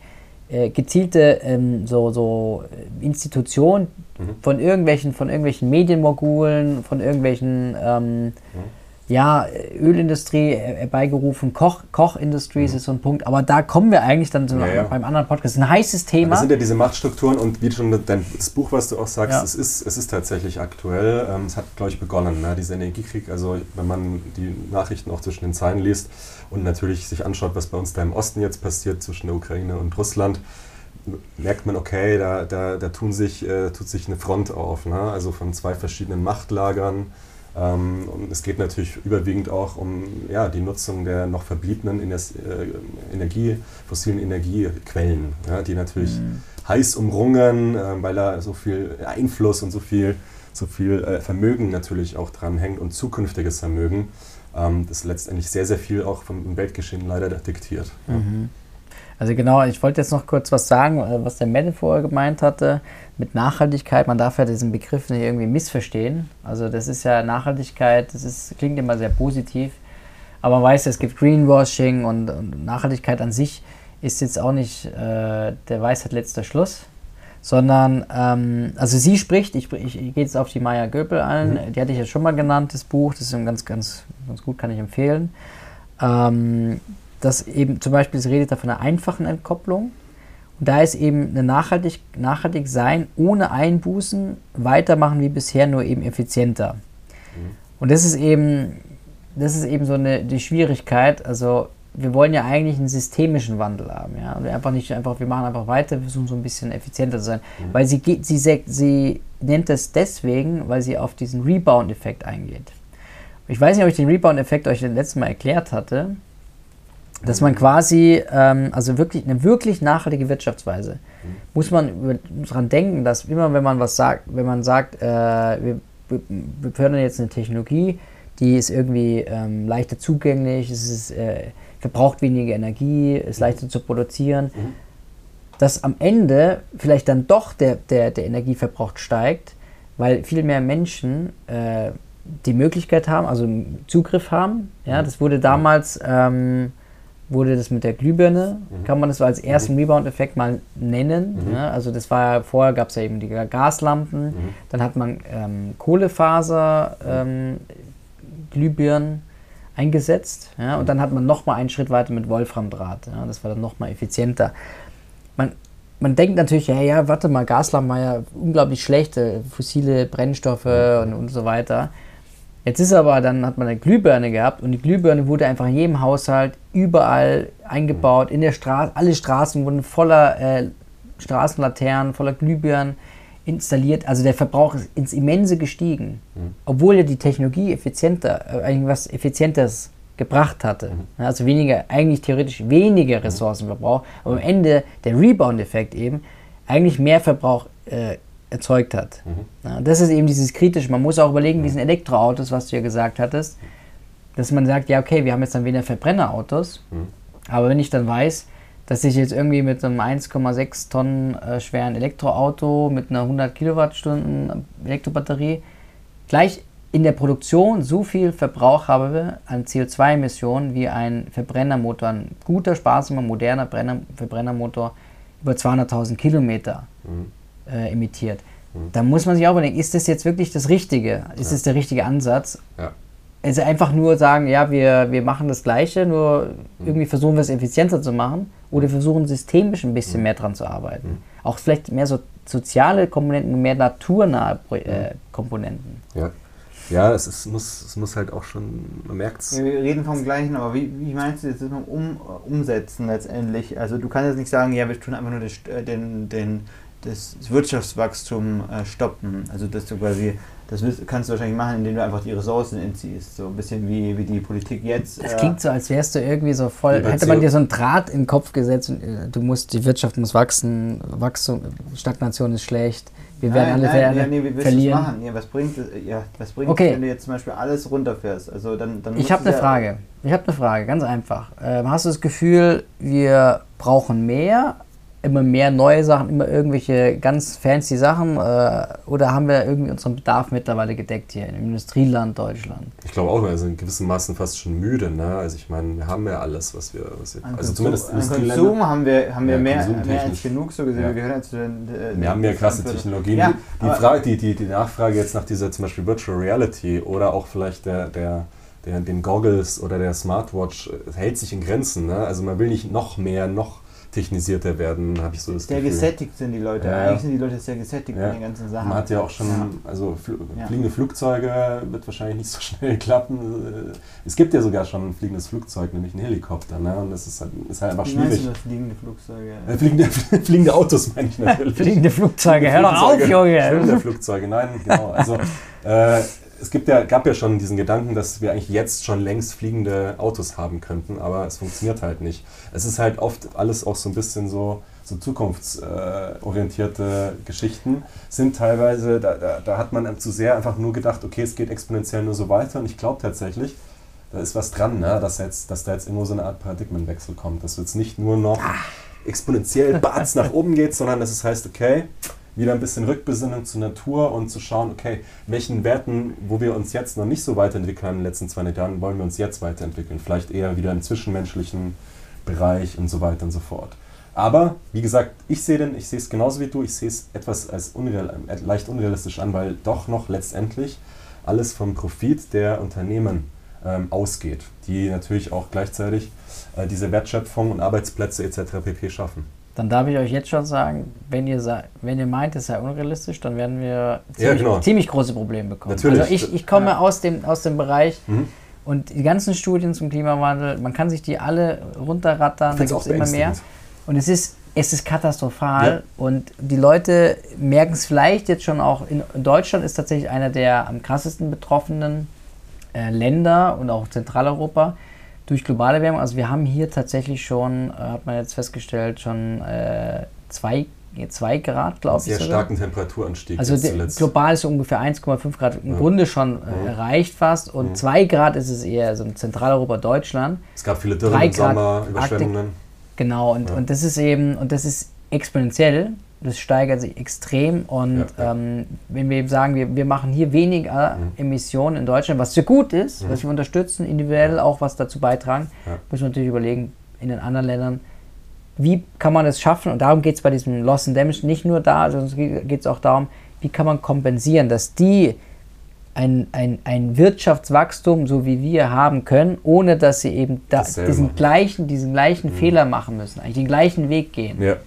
äh, gezielte ähm, so, so Institutionen mhm. von irgendwelchen, von irgendwelchen Medienmogulen, von irgendwelchen ähm, mhm ja, Ölindustrie herbeigerufen, Koch, Kochindustries mhm. ist so ein Punkt, aber da kommen wir eigentlich dann so ja, ja. beim anderen Podcast. Ein heißes Thema. Das sind ja diese Machtstrukturen und wie schon dein, das Buch, was du auch sagst, ja. es, ist, es ist tatsächlich aktuell. Ähm, es hat, glaube ich, begonnen, ne? dieser Energiekrieg. Also, wenn man die Nachrichten auch zwischen den Zeilen liest und natürlich sich anschaut, was bei uns da im Osten jetzt passiert zwischen der Ukraine und Russland, merkt man, okay, da, da, da tun sich, äh, tut sich eine Front auf. Ne? Also von zwei verschiedenen Machtlagern. Ähm, und es geht natürlich überwiegend auch um ja, die Nutzung der noch verbliebenen äh, Energie, fossilen Energiequellen, ja, die natürlich mhm. heiß umrungen, äh, weil da so viel Einfluss und so viel, so viel äh, Vermögen natürlich auch dran hängt und zukünftiges Vermögen, ähm, das letztendlich sehr, sehr viel auch vom Weltgeschehen leider diktiert. Ja. Mhm. Also genau, ich wollte jetzt noch kurz was sagen, äh, was der Mette vorher gemeint hatte mit Nachhaltigkeit, man darf ja diesen Begriff nicht irgendwie missverstehen. Also das ist ja Nachhaltigkeit, das ist, klingt immer sehr positiv, aber man weiß, es gibt Greenwashing und, und Nachhaltigkeit an sich ist jetzt auch nicht äh, der Weisheit letzter Schluss, sondern, ähm, also sie spricht, ich, ich, ich gehe jetzt auf die Maya Göpel ein, mhm. die hatte ich ja schon mal genannt, das Buch, das ist ganz, ganz, ganz gut, kann ich empfehlen. Ähm, dass eben zum Beispiel, sie redet da von einer einfachen Entkopplung, da ist eben eine nachhaltig, nachhaltig sein, ohne Einbußen, weitermachen wie bisher, nur eben effizienter. Mhm. Und das ist eben, das ist eben so eine, die Schwierigkeit. Also wir wollen ja eigentlich einen systemischen Wandel haben, ja. Und einfach nicht einfach, wir machen einfach weiter, wir versuchen so ein bisschen effizienter zu sein. Mhm. Weil sie geht, sie, sie nennt das deswegen, weil sie auf diesen Rebound-Effekt eingeht. Ich weiß nicht, ob ich den Rebound-Effekt euch das letzte Mal erklärt hatte. Dass man quasi, ähm, also wirklich eine wirklich nachhaltige Wirtschaftsweise, mhm. muss man daran denken, dass immer, wenn man was sagt, wenn man sagt, äh, wir, wir fördern jetzt eine Technologie, die ist irgendwie ähm, leichter zugänglich, es ist, äh, verbraucht weniger Energie, ist mhm. leichter zu produzieren, mhm. dass am Ende vielleicht dann doch der, der, der Energieverbrauch steigt, weil viel mehr Menschen äh, die Möglichkeit haben, also Zugriff haben. Ja, mhm. das wurde damals ähm, wurde das mit der Glühbirne, mhm. kann man das so als ersten mhm. Rebound-Effekt mal nennen. Mhm. Ja, also das war ja, vorher gab es ja eben die Gaslampen, mhm. dann hat man ähm, Kohlefaser ähm, Glühbirnen eingesetzt ja, und dann hat man nochmal einen Schritt weiter mit Wolframdraht. Ja, das war dann nochmal effizienter. Man, man denkt natürlich, ja, ja, warte mal, Gaslampen war ja unglaublich schlecht, äh, fossile Brennstoffe und, und so weiter. Jetzt ist aber, dann hat man eine Glühbirne gehabt und die Glühbirne wurde einfach in jedem Haushalt überall eingebaut, in der Straße, alle Straßen wurden voller äh, Straßenlaternen, voller Glühbirnen installiert. Also der Verbrauch ist ins Immense gestiegen, mhm. obwohl ja die Technologie effizienter, äh, irgendwas Effizientes gebracht hatte. Mhm. Also weniger, eigentlich theoretisch weniger Ressourcenverbrauch, aber am Ende der Rebound-Effekt eben eigentlich mehr Verbrauch äh, erzeugt hat. Mhm. Ja, das ist eben dieses Kritische. Man muss auch überlegen, mhm. diesen Elektroautos, was du ja gesagt hattest, dass man sagt, ja, okay, wir haben jetzt dann weniger Verbrennerautos, mhm. aber wenn ich dann weiß, dass ich jetzt irgendwie mit einem 1,6 Tonnen äh, schweren Elektroauto mit einer 100 Kilowattstunden Elektrobatterie gleich in der Produktion so viel Verbrauch habe an CO2-Emissionen wie ein Verbrennermotor, ein guter, sparsamer, moderner Brenner, Verbrennermotor über 200.000 Kilometer mhm. Äh, emittiert. Mhm. Da muss man sich auch überlegen, ist das jetzt wirklich das Richtige? Ist ja. das der richtige Ansatz? Ja. Also einfach nur sagen, ja, wir, wir machen das Gleiche, nur mhm. irgendwie versuchen wir es effizienter zu machen oder versuchen systemisch ein bisschen mhm. mehr dran zu arbeiten. Mhm. Auch vielleicht mehr so soziale Komponenten, mehr naturnahe äh, Komponenten. Ja. Ja, es, ist, muss, es muss halt auch schon, man merkt es. Wir reden vom Gleichen, aber wie, wie meinst du das um, umsetzen letztendlich? Also du kannst jetzt nicht sagen, ja, wir tun einfach nur äh, den, den, das Wirtschaftswachstum äh, stoppen. Also dass du quasi, das kannst du wahrscheinlich machen, indem du einfach die Ressourcen entziehst. So ein bisschen wie, wie die Politik jetzt. Das äh, klingt so, als wärst du irgendwie so voll, hätte man dir so einen Draht in den Kopf gesetzt und äh, du musst, die Wirtschaft muss wachsen, Wachstum, Stagnation ist schlecht wir werden alle, nein, ja, nee, wie verlieren. machen? Ja, was bringt es, ja, was bringt okay. wenn du jetzt zum Beispiel alles runterfährst? Also dann, dann ich habe eine Frage. Ich habe eine Frage, ganz einfach. Ähm, hast du das Gefühl, wir brauchen mehr, immer mehr neue Sachen, immer irgendwelche ganz fancy Sachen? Äh, oder haben wir irgendwie unseren Bedarf mittlerweile gedeckt hier im Industrieland Deutschland? Ich glaube auch, wir sind in gewissem Maßen fast schon müde. Ne? Also ich meine, wir haben ja alles, was wir... Was wir also zumindest an Konsum haben wir, haben wir ja, mehr, mehr als genug so gesehen. Ja. Wir gehören ja zu den... Äh, wir haben ja krasse Technologien. Ja, die, die, Frage, die, die, die Nachfrage jetzt nach dieser zum Beispiel Virtual Reality oder auch vielleicht der... der der, den Goggles oder der Smartwatch hält sich in Grenzen. Ne? Also man will nicht noch mehr, noch technisierter werden, habe ich so das Sehr Gefühl. gesättigt sind die Leute. Ja. Eigentlich sind die Leute sehr gesättigt ja. mit den ganzen Sachen. Man hat ja auch schon, ja. also fl fliegende Flugzeuge wird wahrscheinlich nicht so schnell klappen. Es gibt ja sogar schon ein fliegendes Flugzeug, nämlich einen Helikopter. Ne? Und das ist halt, ist halt einfach Wie schwierig. Du fliegende Flugzeuge? Äh, fliegende, fliegende Autos meine ich natürlich. fliegende Flugzeuge, hör doch auf, Junge! Fliegende Flugzeuge, nein, genau. Also, äh, es gibt ja, gab ja schon diesen Gedanken, dass wir eigentlich jetzt schon längst fliegende Autos haben könnten, aber es funktioniert halt nicht. Es ist halt oft alles auch so ein bisschen so, so zukunftsorientierte Geschichten, sind teilweise, da, da, da, hat man zu sehr einfach nur gedacht, okay, es geht exponentiell nur so weiter und ich glaube tatsächlich, da ist was dran, ne? dass, jetzt, dass da jetzt irgendwo so eine Art Paradigmenwechsel kommt, dass jetzt nicht nur noch ah. exponentiell Batz nach oben geht, sondern dass es heißt, okay, wieder ein bisschen Rückbesinnung zur Natur und zu schauen, okay, welchen Werten, wo wir uns jetzt noch nicht so weiterentwickeln in den letzten 200 Jahren, wollen wir uns jetzt weiterentwickeln. Vielleicht eher wieder im zwischenmenschlichen Bereich und so weiter und so fort. Aber, wie gesagt, ich sehe den, ich sehe es genauso wie du, ich sehe es etwas als unreal, äh, leicht unrealistisch an, weil doch noch letztendlich alles vom Profit der Unternehmen ähm, ausgeht, die natürlich auch gleichzeitig äh, diese Wertschöpfung und Arbeitsplätze etc. pp. schaffen. Dann darf ich euch jetzt schon sagen, wenn ihr, wenn ihr meint, es sei unrealistisch, dann werden wir ziemlich, ja, genau. ziemlich große Probleme bekommen. Natürlich. Also ich, ich komme ja. aus, dem, aus dem Bereich mhm. und die ganzen Studien zum Klimawandel, man kann sich die alle runterrattern, da gibt es immer mehr. Und es ist, es ist katastrophal ja. und die Leute merken es vielleicht jetzt schon auch. In Deutschland ist tatsächlich einer der am krassesten betroffenen äh, Länder und auch Zentraleuropa durch globale Erwärmung. Also wir haben hier tatsächlich schon, äh, hat man jetzt festgestellt, schon äh, zwei, zwei Grad, glaube ich. Sehr starken Temperaturanstieg. Also global ist ungefähr 1,5 Grad im ja. Grunde schon ja. erreicht fast und 2 ja. Grad ist es eher so in Zentraleuropa, Deutschland. Es gab viele Dürren im Sommer, Überschwemmungen. Genau, und, und das ist eben, und das ist exponentiell das steigert sich extrem und ja, ähm, wenn wir eben sagen, wir, wir machen hier weniger mhm. Emissionen in Deutschland, was sehr gut ist, mhm. was wir unterstützen, individuell auch was dazu beitragen, ja. müssen wir natürlich überlegen, in den anderen Ländern, wie kann man es schaffen, und darum geht es bei diesem Loss and Damage nicht nur da, sondern geht es auch darum, wie kann man kompensieren, dass die ein, ein, ein Wirtschaftswachstum, so wie wir haben können, ohne dass sie eben da, diesen gleichen, diesen gleichen mhm. Fehler machen müssen, eigentlich den gleichen Weg gehen. Ja.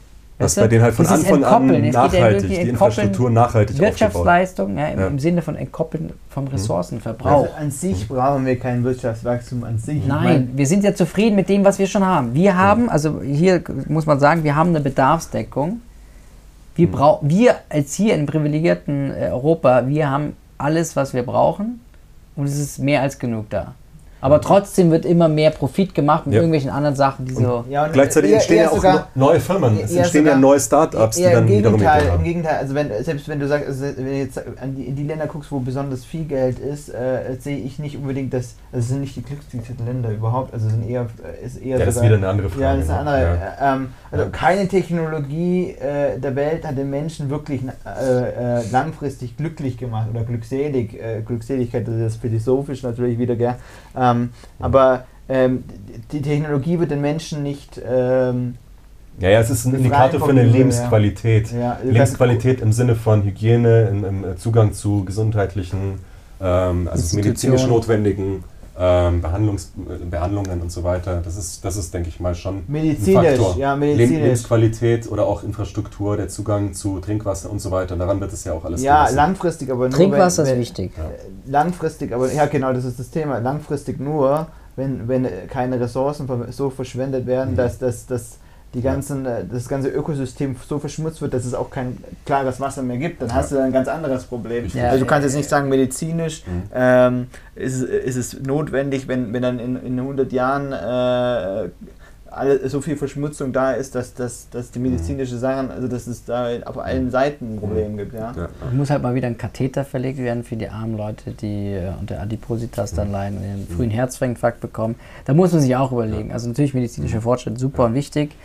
Was bei denen halt von Anfang an nachhaltig, ja die Infrastruktur nachhaltig Wirtschaftsleistung, ja, im, ja. im, Sinne von Entkoppeln vom mhm. Ressourcenverbrauch. Also an sich brauchen wir kein Wirtschaftswachstum an sich. Nein, wir sind ja zufrieden mit dem, was wir schon haben. Wir haben, also hier muss man sagen, wir haben eine Bedarfsdeckung. Wir, mhm. wir als hier in privilegierten äh, Europa, wir haben alles, was wir brauchen und es ist mehr als genug da. Aber trotzdem wird immer mehr Profit gemacht mit ja. irgendwelchen anderen Sachen, die so. Ja, gleichzeitig eher, entstehen ja auch sogar, neue Firmen. Es entstehen ja neue Startups, die dann wiederum haben. Im Gegenteil, also wenn, selbst wenn du sagst, also wenn du jetzt an die, in die Länder guckst, wo besonders viel Geld ist, äh, sehe ich nicht unbedingt, dass also es sind nicht die glücklichsten Länder überhaupt. Also sind eher ist eher. Ja, das ist wieder eine andere Frage. Ja, das ist eine andere. Ja. Ähm, also keine Technologie äh, der Welt hat den Menschen wirklich äh, äh langfristig glücklich gemacht oder glückselig. Äh, Glückseligkeit, das ist philosophisch natürlich wieder, gell? Ähm, ähm, aber ähm, die Technologie wird den Menschen nicht. Ähm, ja, ja, es ist ein Indikator für eine Lebensqualität. Ja. Lebensqualität im Sinne von Hygiene, im, im Zugang zu gesundheitlichen, ähm, also medizinisch notwendigen ähm, Behandlungs, Behandlungen und so weiter. Das ist, das ist denke ich mal, schon medizinisch, ein Faktor. Ja, medizinisch. Lebensqualität oder auch Infrastruktur, der Zugang zu Trinkwasser und so weiter. Daran wird es ja auch alles Ja, gemessen. langfristig, aber nur Trinkwasser wenn, wenn, ist wichtig. Ja. Langfristig, aber ja genau, das ist das Thema. Langfristig nur, wenn, wenn keine Ressourcen so verschwendet werden, mhm. dass, dass, dass die ganzen, ja. Äh, das ganze Ökosystem so verschmutzt wird, dass es auch kein klares Wasser mehr gibt, dann ja. hast du ein ganz anderes Problem. Ja, also du kannst jetzt nicht sagen, medizinisch mhm. ähm, ist, ist, es notwendig, wenn, wenn dann in, in 100 Jahren äh, alle, so viel Verschmutzung da ist, dass, dass, dass die medizinische Sachen, also dass es da auf allen Seiten ein Problem mhm. gibt. Ja. ja. muss halt mal wieder ein Katheter verlegt werden für die armen Leute, die äh, unter Adipositas dann mhm. leiden und einen frühen Herzinfarkt bekommen. Da muss man sich auch überlegen. Also natürlich medizinischer Fortschritt super und wichtig.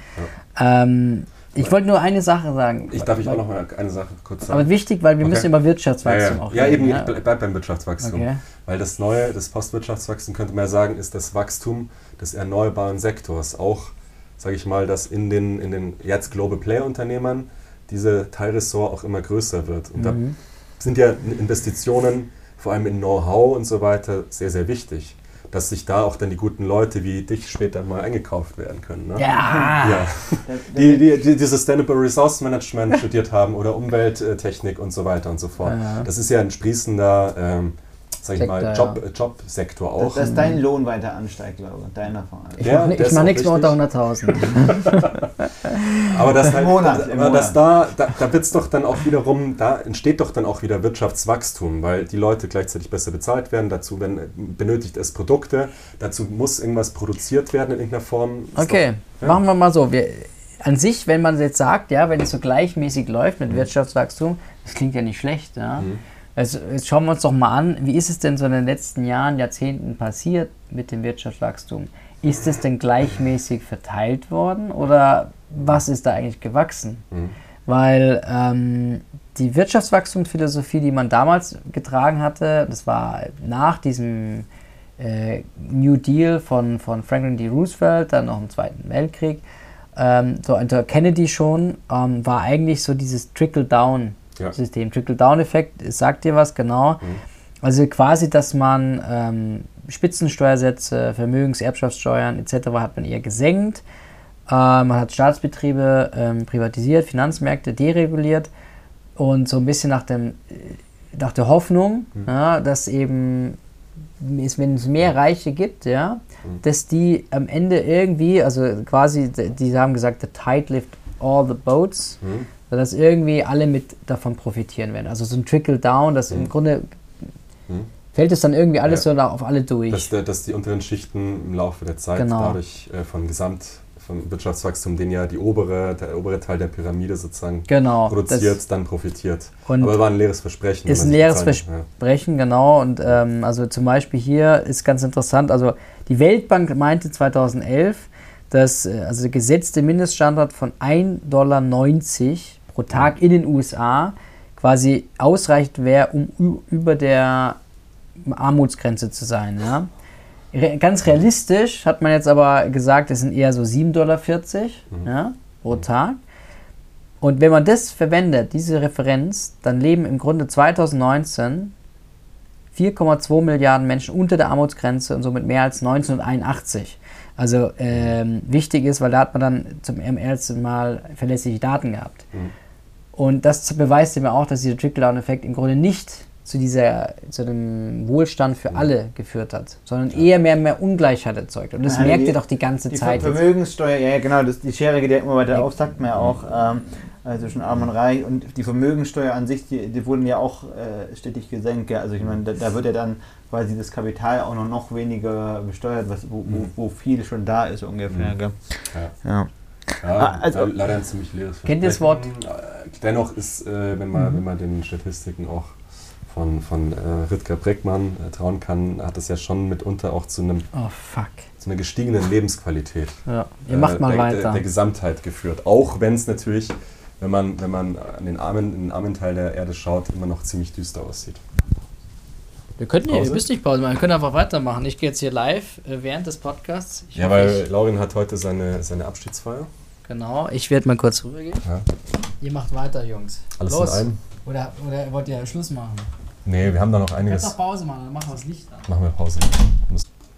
Ähm, ich wollte nur eine Sache sagen. Ich darf ich auch noch mal eine Sache kurz sagen. Aber wichtig, weil wir okay. müssen über Wirtschaftswachstum ja, ja. auch reden. Ja, eben, ja? ich bleibe beim Wirtschaftswachstum. Okay. Weil das neue, das Postwirtschaftswachstum, könnte man sagen, ist das Wachstum des erneuerbaren Sektors. Auch, sage ich mal, dass in den, in den jetzt Global Player Unternehmern diese Teilressort auch immer größer wird. Und mhm. da sind ja Investitionen, vor allem in Know-how und so weiter, sehr, sehr wichtig dass sich da auch dann die guten Leute wie dich später mal eingekauft werden können. Ne? Ja. ja. Die, die, die, die Sustainable Resource Management studiert haben oder Umwelttechnik und so weiter und so fort. Ja. Das ist ja ein sprießender ähm, sag ich Sektor, mal, Job, ja. Jobsektor auch. Dass, dass dein Lohn weiter ansteigt, glaube ich, deiner Fall. Ich ja, mache mach nichts mehr unter 100.000. aber das, halt, Monat, aber das da, da, da wird es doch dann auch wiederum, da entsteht doch dann auch wieder Wirtschaftswachstum, weil die Leute gleichzeitig besser bezahlt werden, dazu wenn, benötigt es Produkte, dazu muss irgendwas produziert werden in irgendeiner Form. Okay, doch, ja. machen wir mal so. Wir, an sich, wenn man jetzt sagt, ja, wenn es so gleichmäßig läuft mit mhm. Wirtschaftswachstum, das klingt ja nicht schlecht, ja. Mhm also jetzt schauen wir uns doch mal an, wie ist es denn so in den letzten Jahren, Jahrzehnten passiert mit dem Wirtschaftswachstum? Ist es denn gleichmäßig verteilt worden oder was ist da eigentlich gewachsen? Mhm. Weil ähm, die Wirtschaftswachstumsphilosophie, die man damals getragen hatte, das war nach diesem äh, New Deal von, von Franklin D. Roosevelt, dann noch im Zweiten Weltkrieg, ähm, so unter Kennedy schon, ähm, war eigentlich so dieses Trickle-Down ja. System. Trickle-Down-Effekt, sagt dir was, genau. Mhm. Also quasi, dass man ähm, Spitzensteuersätze, Vermögens-, Erbschaftssteuern etc. hat man eher gesenkt. Äh, man hat Staatsbetriebe ähm, privatisiert, Finanzmärkte dereguliert und so ein bisschen nach, dem, nach der Hoffnung, mhm. ja, dass eben, wenn es mehr Reiche gibt, ja, mhm. dass die am Ende irgendwie, also quasi, die haben gesagt, the tide lift all the boats. Mhm dass irgendwie alle mit davon profitieren werden. Also so ein Trickle-Down, dass mhm. im Grunde mhm. fällt es dann irgendwie alles ja. so auf alle durch. Dass, dass, die unteren Schichten im Laufe der Zeit genau. dadurch äh, von Gesamt von Wirtschaftswachstum, den ja die obere, der obere Teil der Pyramide sozusagen genau, produziert, dann profitiert. Aber war ein leeres Versprechen. Ist ein leeres Versprechen, ja. genau. Und ähm, also zum Beispiel hier ist ganz interessant, also die Weltbank meinte 2011, dass äh, also der gesetzte Mindeststandard von 1,90 Dollar pro Tag in den USA quasi ausreichend wäre, um über der Armutsgrenze zu sein. Ja? Re ganz realistisch hat man jetzt aber gesagt, es sind eher so 7,40 Dollar mhm. ja, pro. Tag. Und wenn man das verwendet, diese Referenz, dann leben im Grunde 2019 4,2 Milliarden Menschen unter der Armutsgrenze und somit mehr als 1981. Also ähm, wichtig ist, weil da hat man dann zum ersten Mal verlässliche Daten gehabt. Mhm. Und das beweist mir auch, dass dieser Trickle-Down-Effekt im Grunde nicht zu, dieser, zu dem Wohlstand für alle geführt hat, sondern eher mehr, mehr Ungleichheit erzeugt. Und das Ja, merkt die- ihr doch die ganze Die Zeit. Ver jetzt. Vermögenssteuer, ja, ja genau, das, die Schere geht ja immer weiter Ja. auf, sagt man ja auch. Ähm, also zwischen Arm und Reich und die Vermögenssteuer an sich, die, die wurden ja auch äh, stetig gesenkt. Ja. Also ich meine, da, da wird ja dann quasi das Kapital auch noch, noch weniger besteuert, was, wo, wo, Mhm. wo viel schon da ist ungefähr. Mhm. Gell? Ja. Ja. Ja, Ah, also- le- leider ein ziemlich leeres Kennt ihr das Wort? Versprechen. Äh, Dennoch ist, äh, wenn, man, Mhm. wenn man den Statistiken auch von, von äh, Rüdger Breckmann äh, trauen kann, hat es ja schon mitunter auch zu, einem, Oh fuck. zu einer gestiegenen Lebensqualität Ja. Ihr macht äh, mal der, weiter. Der, der Gesamtheit geführt. Auch wenn es natürlich, wenn man, wenn man an den armen, in den armen Teil der Erde schaut, immer noch ziemlich düster aussieht. wir könnten hier, Pause? ihr müsst nicht Pause machen, wir können einfach weitermachen. Ich gehe jetzt hier live äh, während des Podcasts. Ich Ja, weil Laurin hat heute seine, seine Abschiedsfeier. Genau, ich werde mal kurz rübergehen. Ja. Ihr macht weiter, Jungs. Alles Los. in einem. Oder, oder wollt ihr Schluss machen? Nee, wir haben da noch Kannst einiges. doch Pause machen, dann machen wir das Licht an. Machen wir Pause.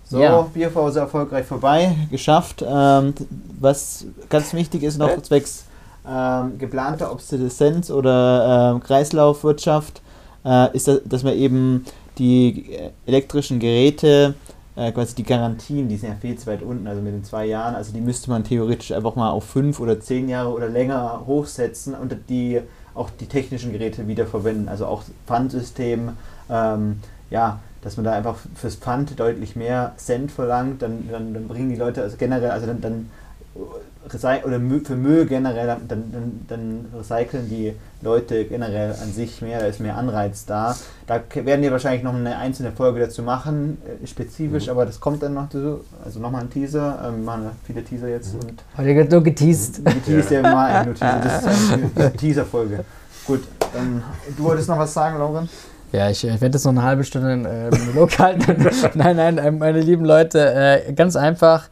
So, Ja. Bierpause erfolgreich vorbei, geschafft. Ähm, was ganz wichtig ist noch zwecks ähm, geplanter Obsoleszenz oder ähm, Kreislaufwirtschaft, äh, ist, das, dass man eben die äh, elektrischen Geräte, äh, quasi die Garantien, die sind ja viel zu weit unten, also mit den zwei Jahren, also die müsste man theoretisch einfach mal auf fünf oder zehn Jahre oder länger hochsetzen und die auch die technischen Geräte wieder verwenden, also auch Pfandsystem, ähm, ja, dass man da einfach fürs Pfand deutlich mehr Cent verlangt, dann, dann, dann bringen die Leute also generell, also dann, dann oder Mü- für Müll generell, dann, dann, dann recyceln die Leute generell an sich mehr, da ist mehr Anreiz da. Da werden wir wahrscheinlich noch eine einzelne Folge dazu machen, äh, spezifisch, Mhm. aber das kommt dann noch dazu. Also nochmal ein Teaser, ähm, wir machen ja viele Teaser jetzt Mhm. und Heute wird nur geteased. geteased ja immer eigentlich nur Teaser, das ist eine Teaser-Folge. Gut, dann, du wolltest noch was sagen, Lauren? Ja, ich, ich werde jetzt noch eine halbe Stunde äh, Monolog halten. nein, nein, äh, meine lieben Leute, äh, ganz einfach,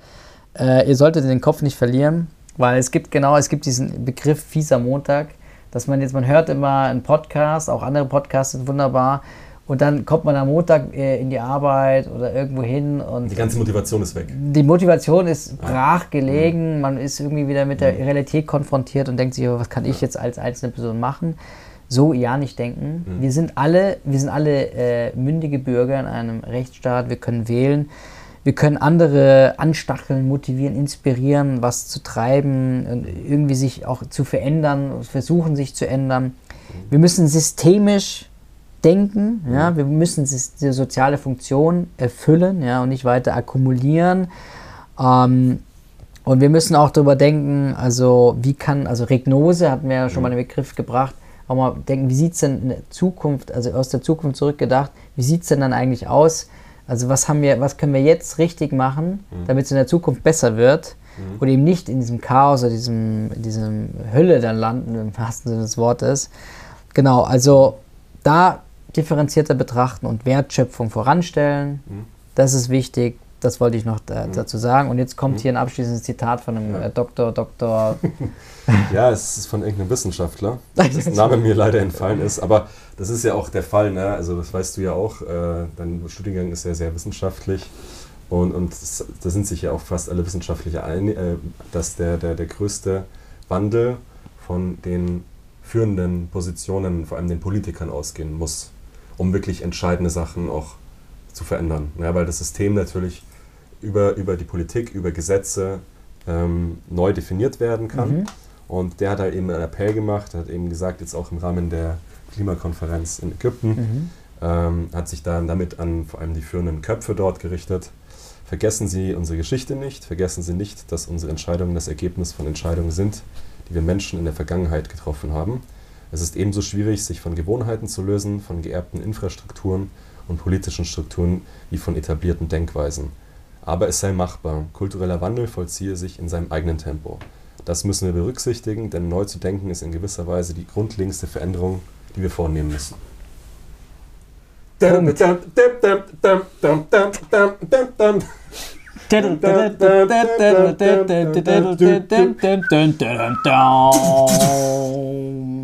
äh, ihr solltet den Kopf nicht verlieren, weil es gibt genau, es gibt diesen Begriff fieser Montag, dass man jetzt, man hört immer einen Podcast, auch andere Podcasts sind wunderbar, und dann kommt man am Montag äh, in die Arbeit oder irgendwo hin und Die ganze Motivation ist weg. die Motivation ist brach gelegen, man ist irgendwie wieder mit der Realität konfrontiert und denkt sich, oh, was kann ich jetzt als einzelne Person machen? So ja nicht denken. Mhm. Wir sind alle, wir sind alle äh, mündige Bürger in einem Rechtsstaat, wir können wählen. Wir können andere anstacheln, motivieren, inspirieren, was zu treiben, irgendwie sich auch zu verändern, versuchen sich zu ändern. Wir müssen systemisch denken, ja, wir müssen sis- die soziale Funktion erfüllen ja, und nicht weiter akkumulieren. Ähm, und wir müssen auch darüber denken, also wie kann, also Regnose hatten wir ja schon mal den Begriff gebracht, auch mal denken, wie sieht es denn in der Zukunft, also aus der Zukunft zurückgedacht, wie sieht es denn dann eigentlich aus? Also was haben wir, was können wir jetzt richtig machen, damit es in der Zukunft besser wird und eben nicht in diesem Chaos oder diesem, diesem Hölle dann landen, im wahrsten Sinne des Wortes. Genau, also da differenzierter betrachten und Wertschöpfung voranstellen, Mhm. das ist wichtig. Das wollte ich noch da, dazu sagen. Und jetzt kommt hier ein abschließendes Zitat von einem Ja. äh, Doktor, Doktor. Ja, es ist von irgendeinem Wissenschaftler, dessen Name mir leider entfallen ist. Aber das ist ja auch der Fall, ne? Also das weißt du ja auch. Äh, dein Studiengang ist ja sehr wissenschaftlich. Und, und es- da sind sich ja auch fast alle Wissenschaftler einig, äh, dass der, der, der größte Wandel von den führenden Positionen, vor allem den Politikern, ausgehen muss, um wirklich entscheidende Sachen auch zu verändern. Ja, weil das System natürlich über, über die Politik, über Gesetze ähm, neu definiert werden kann. Mhm. Und der hat halt eben einen Appell gemacht, hat eben gesagt, jetzt auch im Rahmen der Klimakonferenz in Ägypten, Mhm. ähm, hat sich dann damit an vor allem die führenden Köpfe dort gerichtet. Vergessen Sie unsere Geschichte nicht, vergessen Sie nicht, dass unsere Entscheidungen das Ergebnis von Entscheidungen sind, die wir Menschen in der Vergangenheit getroffen haben. Es ist ebenso schwierig, sich von Gewohnheiten zu lösen, von geerbten Infrastrukturen und politischen Strukturen wie von etablierten Denkweisen. Aber es sei machbar. Kultureller Wandel vollziehe sich in seinem eigenen Tempo. Das müssen wir berücksichtigen, denn neu zu denken ist in gewisser Weise die grundlegendste Veränderung, die wir vornehmen müssen. Punkt.